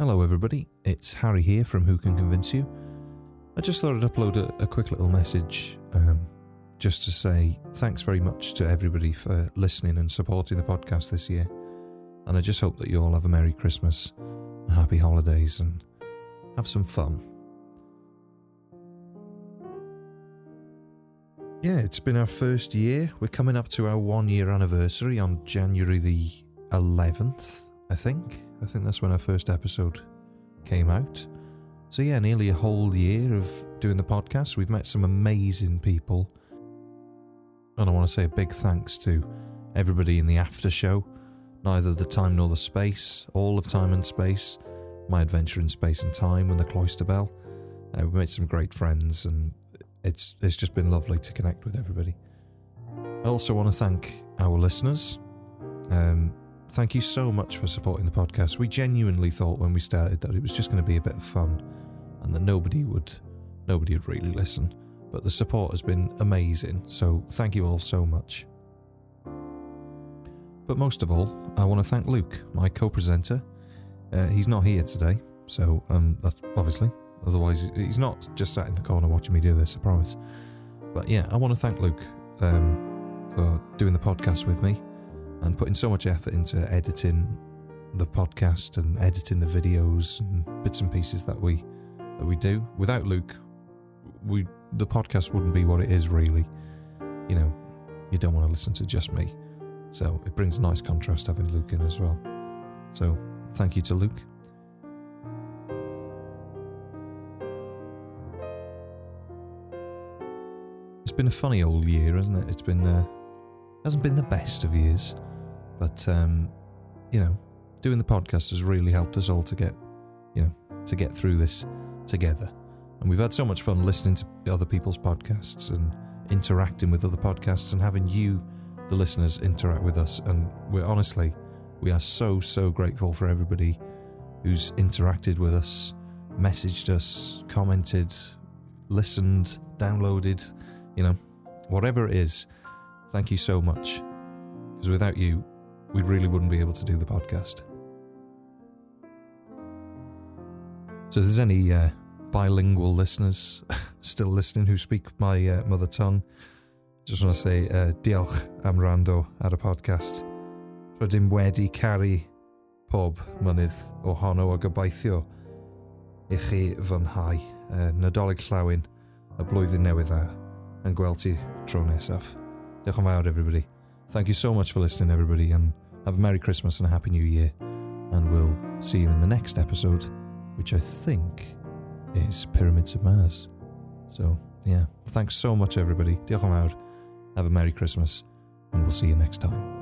Hello, everybody. It's Harry here from Who Can Convince You. I just thought I'd upload a, a quick little message um, just to say thanks very much to everybody for listening and supporting the podcast this year. And I just hope that you all have a Merry Christmas, happy holidays, and have some fun. Yeah, it's been our first year. We're coming up to our one year anniversary on January the 11th, I think. I think that's when our first episode came out. So, yeah, nearly a whole year of doing the podcast. We've met some amazing people. And I want to say a big thanks to everybody in the after show neither the time nor the space, all of time and space, my adventure in space and time, and the Cloister Bell. Uh, we made some great friends, and it's it's just been lovely to connect with everybody. I also want to thank our listeners. Um, thank you so much for supporting the podcast. We genuinely thought when we started that it was just going to be a bit of fun, and that nobody would nobody would really listen. But the support has been amazing. So thank you all so much. But most of all, I want to thank Luke, my co-presenter. Uh, he's not here today, so um, that's obviously. Otherwise, he's not just sat in the corner watching me do this. I promise. But yeah, I want to thank Luke um, for doing the podcast with me and putting so much effort into editing the podcast and editing the videos and bits and pieces that we that we do. Without Luke, we the podcast wouldn't be what it is really. You know, you don't want to listen to just me. So it brings nice contrast having Luke in as well. So thank you to Luke. It's been a funny old year, hasn't it? It's been uh, hasn't been the best of years, but um, you know, doing the podcast has really helped us all to get, you know, to get through this together. And we've had so much fun listening to other people's podcasts and interacting with other podcasts and having you, the listeners, interact with us. And we're honestly, we are so, so grateful for everybody who's interacted with us, messaged us, commented, listened, downloaded, you know, whatever it is. Thank you so much. Because without you, we really wouldn't be able to do the podcast. So, if there's any uh, bilingual listeners still listening who speak my uh, mother tongue, just want to say uh, diolch am rando ar y podcast. Rydym wedi caru pob mynydd ohono a gobeithio i chi fynhau uh, Nadolig Llawyn y blwyddyn newydd dda yn gweld ti tro nesaf. Diolch yn fawr, everybody. Thank you so much for listening, everybody, and have a Merry Christmas and a Happy New Year. And we'll see you in the next episode, which I think is Pyramids of Mars. So, yeah, thanks so much, everybody. Diolch yn. Have a Merry Christmas, and we'll see you next time.